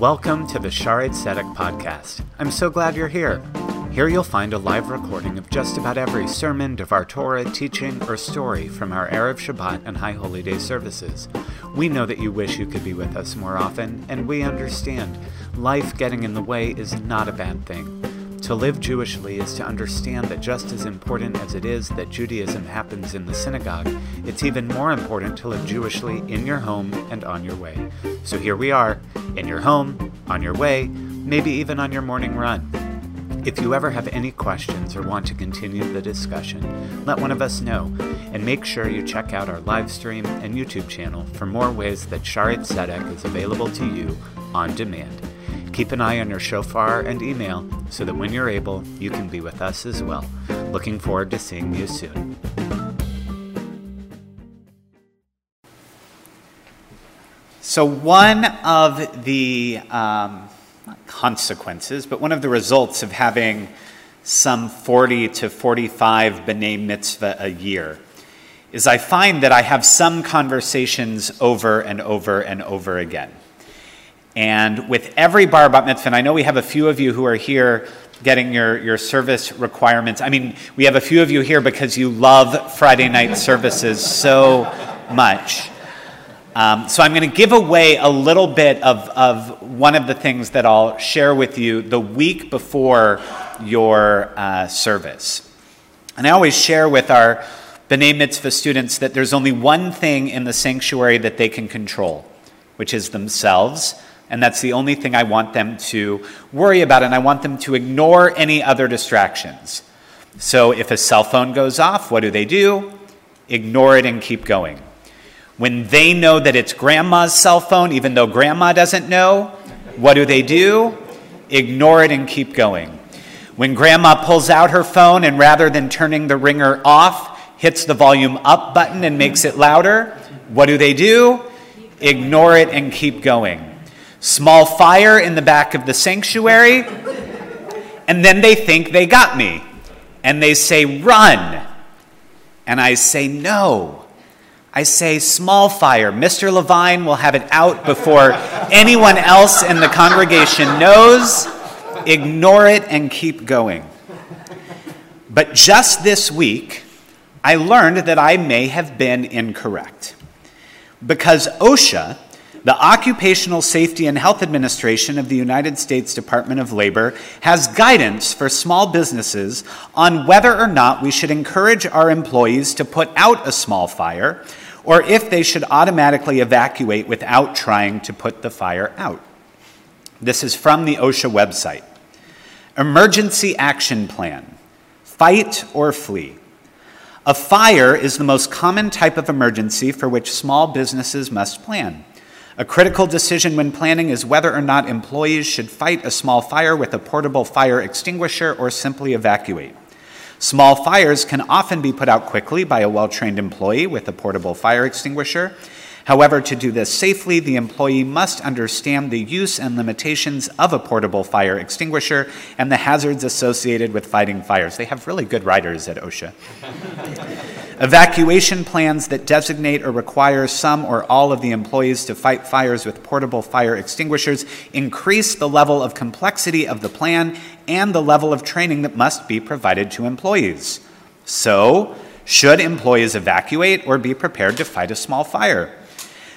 Welcome to the Shaarei Tzedek podcast. I'm so glad you're here. Here you'll find a live recording of just about every sermon, Devar Torah, teaching, or story from our Erev Shabbat and High Holy Day services. We know that you wish you could be with us more often, and we understand. Life getting in the way is not a bad thing. To live Jewishly is to understand that just as important as it is that Judaism happens in the synagogue, it's even more important to live Jewishly in your home and on your way. So here we are, in your home, on your way, maybe even on your morning run. If you ever have any questions or want to continue the discussion, let one of us know, and make sure you check out our live stream and YouTube channel for more ways that Shaarei Tzedek is available to you on demand. Keep an eye on your shofar and email so that when you're able, you can be with us as well. Looking forward to seeing you soon. So, one of the um, consequences, but one of the results of having some 40 to 45 B'nai Mitzvah a year is I find that I have some conversations over and over and over again. And with every bar bat mitzvah, and I know we have a few of you who are here getting your, your service requirements. I mean, we have a few of you here because you love Friday night services so much. Um, so I'm going to give away a little bit of, of one of the things that I'll share with you the week before your uh, service. And I always share with our B'nai Mitzvah students that there's only one thing in the sanctuary that they can control, which is themselves and that's the only thing I want them to worry about, and I want them to ignore any other distractions. So if a cell phone goes off, what do they do? Ignore it and keep going. When they know that it's grandma's cell phone, even though grandma doesn't know, what do they do? Ignore it and keep going. When grandma pulls out her phone and rather than turning the ringer off, hits the volume up button and makes it louder, what do they do? Ignore it and keep going small fire in the back of the sanctuary, and then they think they got me. And they say, run. And I say, no. I say, small fire. Mr. Levine will have it out before anyone else in the congregation knows. Ignore it and keep going. But just this week, I learned that I may have been incorrect. Because OSHA, the Occupational Safety and Health Administration of the United States Department of Labor has guidance for small businesses on whether or not we should encourage our employees to put out a small fire or if they should automatically evacuate without trying to put the fire out. This is from the OSHA website. Emergency Action Plan Fight or Flee. A fire is the most common type of emergency for which small businesses must plan. A critical decision when planning is whether or not employees should fight a small fire with a portable fire extinguisher or simply evacuate. Small fires can often be put out quickly by a well trained employee with a portable fire extinguisher. However, to do this safely, the employee must understand the use and limitations of a portable fire extinguisher and the hazards associated with fighting fires. They have really good writers at OSHA. Evacuation plans that designate or require some or all of the employees to fight fires with portable fire extinguishers increase the level of complexity of the plan and the level of training that must be provided to employees. So, should employees evacuate or be prepared to fight a small fire?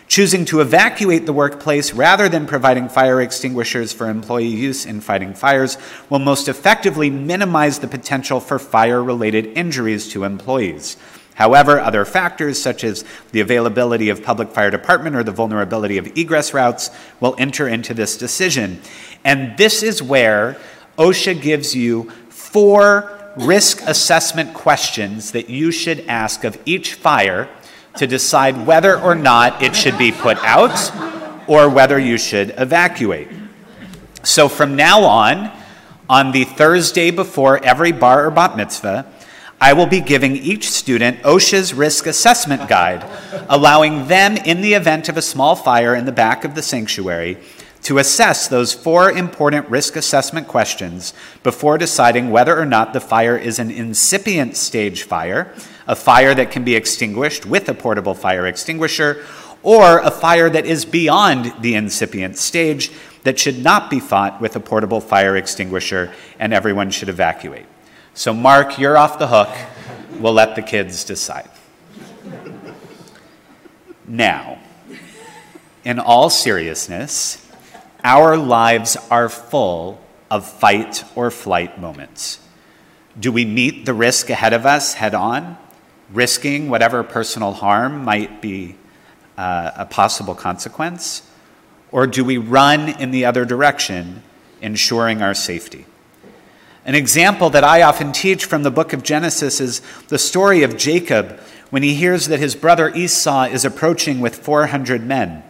Choosing to evacuate the workplace rather than providing fire extinguishers for employee use in fighting fires will most effectively minimize the potential for fire related injuries to employees. However, other factors such as the availability of public fire department or the vulnerability of egress routes will enter into this decision. And this is where OSHA gives you four risk assessment questions that you should ask of each fire to decide whether or not it should be put out or whether you should evacuate. So from now on, on the Thursday before every bar or bat mitzvah, I will be giving each student OSHA's risk assessment guide, allowing them, in the event of a small fire in the back of the sanctuary, to assess those four important risk assessment questions before deciding whether or not the fire is an incipient stage fire, a fire that can be extinguished with a portable fire extinguisher, or a fire that is beyond the incipient stage that should not be fought with a portable fire extinguisher and everyone should evacuate. So, Mark, you're off the hook. We'll let the kids decide. Now, in all seriousness, our lives are full of fight or flight moments. Do we meet the risk ahead of us head on, risking whatever personal harm might be uh, a possible consequence? Or do we run in the other direction, ensuring our safety? An example that I often teach from the book of Genesis is the story of Jacob when he hears that his brother Esau is approaching with 400 men.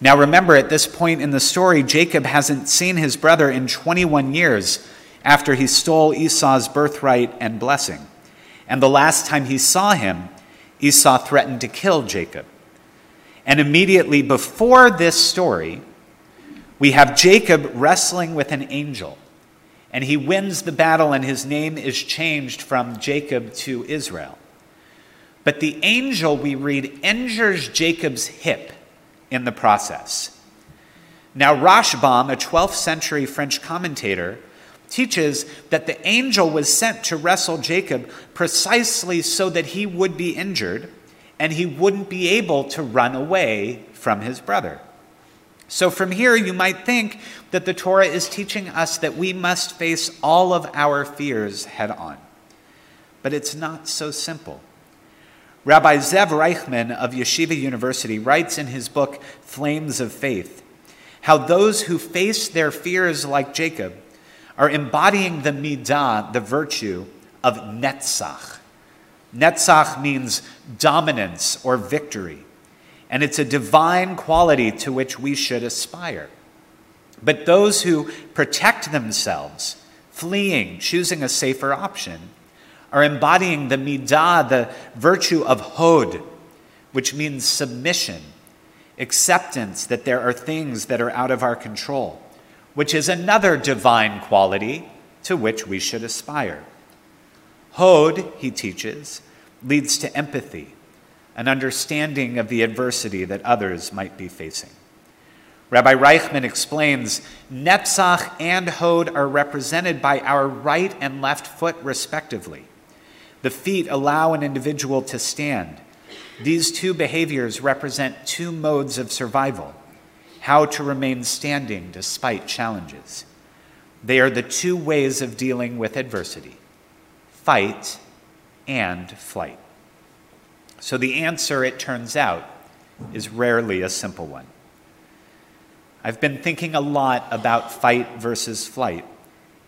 Now, remember, at this point in the story, Jacob hasn't seen his brother in 21 years after he stole Esau's birthright and blessing. And the last time he saw him, Esau threatened to kill Jacob. And immediately before this story, we have Jacob wrestling with an angel. And he wins the battle, and his name is changed from Jacob to Israel. But the angel, we read, injures Jacob's hip in the process. Now, Rashbam, a 12th century French commentator, teaches that the angel was sent to wrestle Jacob precisely so that he would be injured and he wouldn't be able to run away from his brother. So, from here, you might think that the Torah is teaching us that we must face all of our fears head on. But it's not so simple. Rabbi Zev Reichman of Yeshiva University writes in his book, Flames of Faith, how those who face their fears like Jacob are embodying the midah, the virtue of netzach. Netzach means dominance or victory, and it's a divine quality to which we should aspire. But those who protect themselves, fleeing, choosing a safer option, are embodying the midah, the virtue of hod, which means submission, acceptance that there are things that are out of our control which is another divine quality to which we should aspire. Hod, he teaches, leads to empathy, an understanding of the adversity that others might be facing. Rabbi Reichman explains Netzach and Hod are represented by our right and left foot, respectively. The feet allow an individual to stand. These two behaviors represent two modes of survival how to remain standing despite challenges. They are the two ways of dealing with adversity fight and flight. So the answer, it turns out, is rarely a simple one. I've been thinking a lot about fight versus flight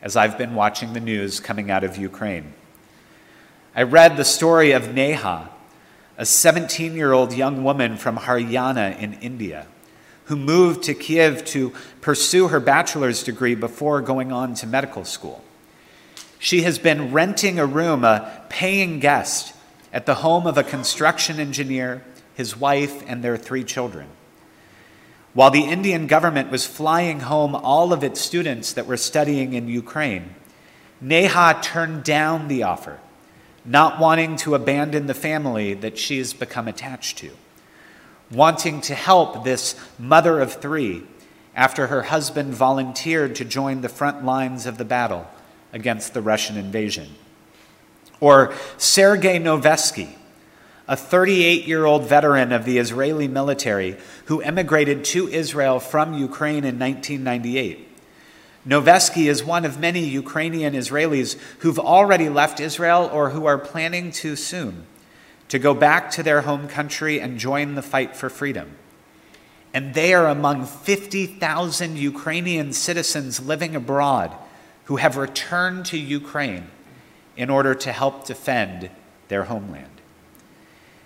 as I've been watching the news coming out of Ukraine. I read the story of Neha, a 17 year old young woman from Haryana in India who moved to Kiev to pursue her bachelor's degree before going on to medical school. She has been renting a room, a paying guest, at the home of a construction engineer, his wife, and their three children. While the Indian government was flying home all of its students that were studying in Ukraine, Neha turned down the offer, not wanting to abandon the family that she's become attached to wanting to help this mother of three after her husband volunteered to join the front lines of the battle against the Russian invasion. Or Sergei Novesky, a 38 year old veteran of the Israeli military who emigrated to Israel from Ukraine in 1998. Novesky is one of many Ukrainian Israelis who've already left Israel or who are planning to soon to go back to their home country and join the fight for freedom. And they are among 50,000 Ukrainian citizens living abroad who have returned to Ukraine in order to help defend their homeland.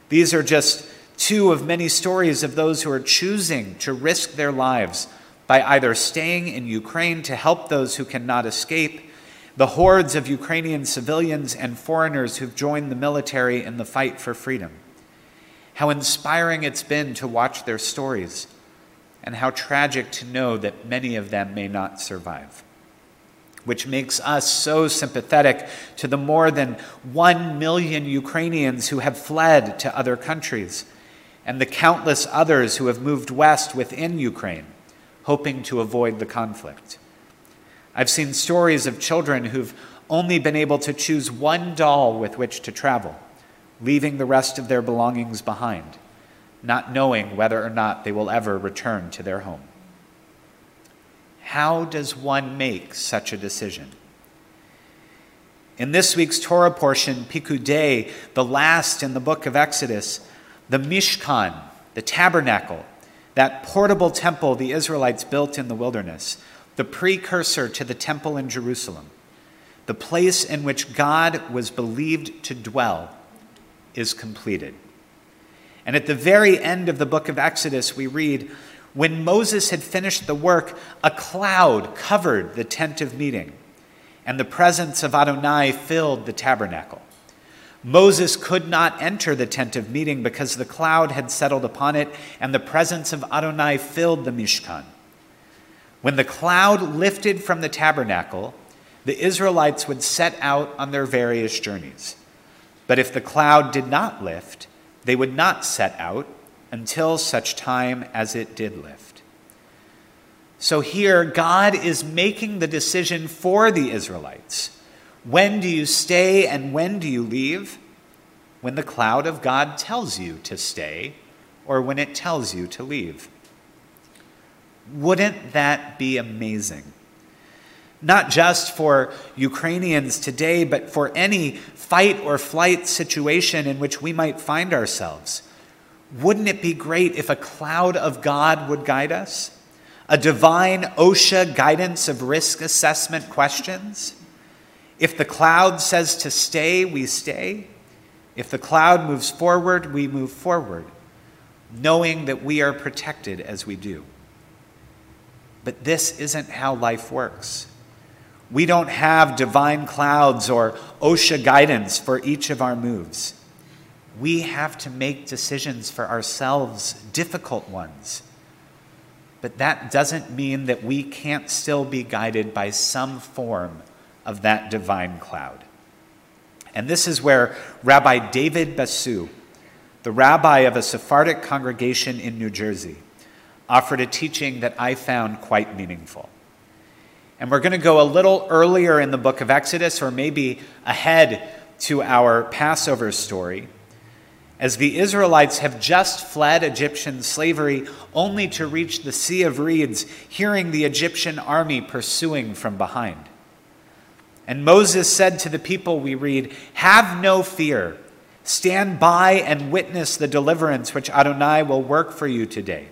These are just two of many stories of those who are choosing to risk their lives by either staying in Ukraine to help those who cannot escape the hordes of Ukrainian civilians and foreigners who've joined the military in the fight for freedom. How inspiring it's been to watch their stories, and how tragic to know that many of them may not survive. Which makes us so sympathetic to the more than one million Ukrainians who have fled to other countries and the countless others who have moved west within Ukraine, hoping to avoid the conflict. I've seen stories of children who've only been able to choose one doll with which to travel, leaving the rest of their belongings behind, not knowing whether or not they will ever return to their home. How does one make such a decision? In this week's Torah portion, Pikudei, the last in the book of Exodus, the Mishkan, the tabernacle, that portable temple the Israelites built in the wilderness, the precursor to the temple in Jerusalem, the place in which God was believed to dwell, is completed. And at the very end of the book of Exodus, we read When Moses had finished the work, a cloud covered the tent of meeting, and the presence of Adonai filled the tabernacle. Moses could not enter the tent of meeting because the cloud had settled upon it, and the presence of Adonai filled the Mishkan. When the cloud lifted from the tabernacle, the Israelites would set out on their various journeys. But if the cloud did not lift, they would not set out until such time as it did lift. So here, God is making the decision for the Israelites. When do you stay and when do you leave? When the cloud of God tells you to stay or when it tells you to leave. Wouldn't that be amazing? Not just for Ukrainians today, but for any fight or flight situation in which we might find ourselves. Wouldn't it be great if a cloud of God would guide us? A divine OSHA guidance of risk assessment questions? If the cloud says to stay, we stay. If the cloud moves forward, we move forward, knowing that we are protected as we do. But this isn't how life works. We don't have divine clouds or OSHA guidance for each of our moves. We have to make decisions for ourselves, difficult ones. But that doesn't mean that we can't still be guided by some form of that divine cloud. And this is where Rabbi David Bassous, the rabbi of a Sephardic congregation in New Jersey, offered a teaching that I found quite meaningful. And we're going to go a little earlier in the book of Exodus, or maybe ahead to our Passover story, as the Israelites have just fled Egyptian slavery only to reach the Sea of Reeds, hearing the Egyptian army pursuing from behind. And Moses said to the people, we read, Have no fear. Stand by and witness the deliverance which Adonai will work for you today.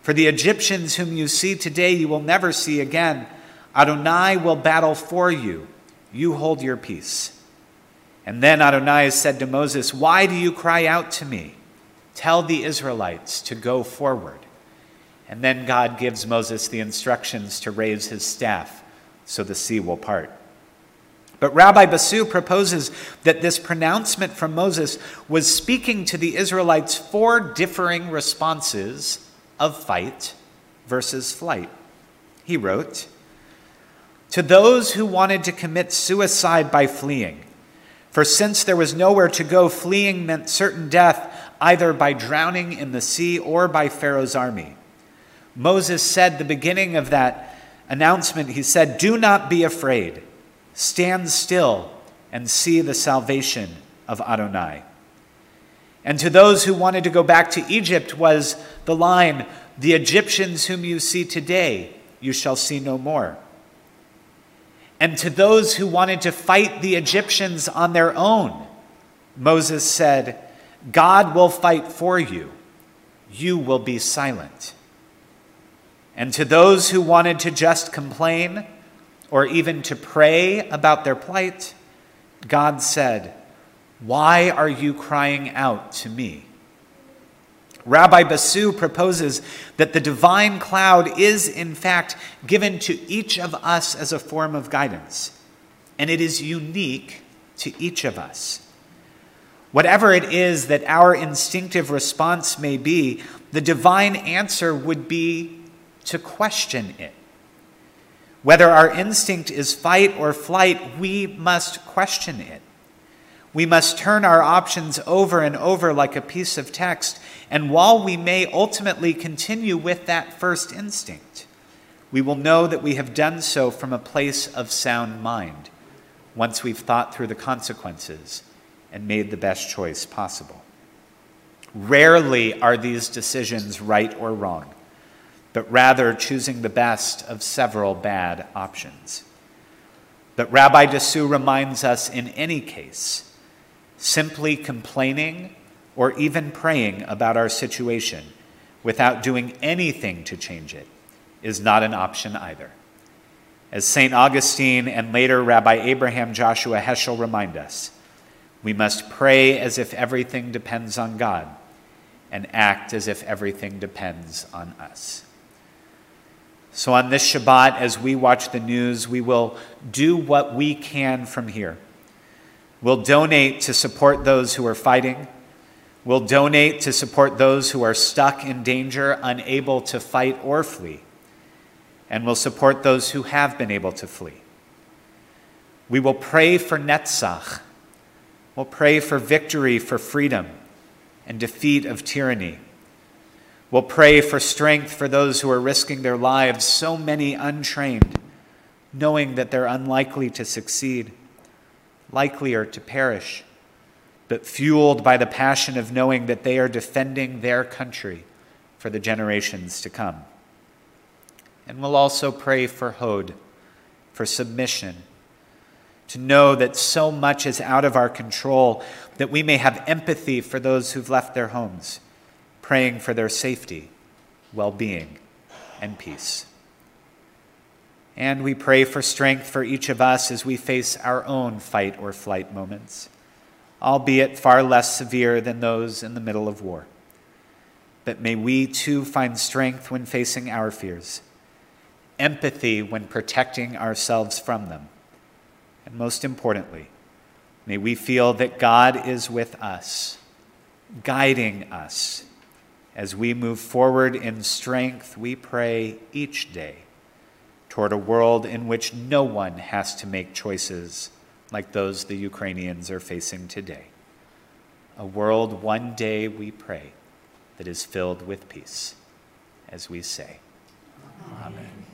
For the Egyptians whom you see today, you will never see again. Adonai will battle for you. You hold your peace. And then Adonai said to Moses, Why do you cry out to me? Tell the Israelites to go forward. And then God gives Moses the instructions to raise his staff so the sea will part. But Rabbi Bassous proposes that this pronouncement from Moses was speaking to the Israelites four differing responses of fight versus flight. He wrote, To those who wanted to commit suicide by fleeing, for since there was nowhere to go, fleeing meant certain death either by drowning in the sea or by Pharaoh's army. Moses said, the beginning of that announcement, he said, Do not be afraid. Stand still and see the salvation of Adonai. And to those who wanted to go back to Egypt was the line, The Egyptians whom you see today, you shall see no more. And to those who wanted to fight the Egyptians on their own, Moses said, God will fight for you. You will be silent. And to those who wanted to just complain, or even to pray about their plight, God said, Why are you crying out to me? Rabbi Bassous proposes that the divine cloud is, in fact, given to each of us as a form of guidance, and it is unique to each of us. Whatever it is that our instinctive response may be, the divine answer would be to question it. Whether our instinct is fight or flight, we must question it. We must turn our options over and over like a piece of text, and while we may ultimately continue with that first instinct, we will know that we have done so from a place of sound mind once we've thought through the consequences and made the best choice possible. Rarely are these decisions right or wrong, but rather choosing the best of several bad options. But Rabbi Bassous reminds us in any case, simply complaining or even praying about our situation without doing anything to change it is not an option either. As St. Augustine and later Rabbi Abraham Joshua Heschel remind us, we must pray as if everything depends on God and act as if everything depends on us. So, on this Shabbat, as we watch the news, we will do what we can from here. We'll donate to support those who are fighting. We'll donate to support those who are stuck in danger, unable to fight or flee. And we'll support those who have been able to flee. We will pray for Netzach. We'll pray for victory for freedom and defeat of tyranny. We'll pray for strength for those who are risking their lives, so many untrained, knowing that they're unlikely to succeed, likelier to perish, but fueled by the passion of knowing that they are defending their country for the generations to come. And we'll also pray for Hod, for submission to know that so much is out of our control, that we may have empathy for those who've left their homes, praying for their safety, well being, and peace. And we pray for strength for each of us as we face our own fight or flight moments, albeit far less severe than those in the middle of war. But may we too find strength when facing our fears, empathy when protecting ourselves from them and most importantly, may we feel that God is with us, guiding us as we move forward in strength, we pray each day toward a world in which no one has to make choices like those the Ukrainians are facing today. A world one day, we pray, that is filled with peace, as we say. Amen.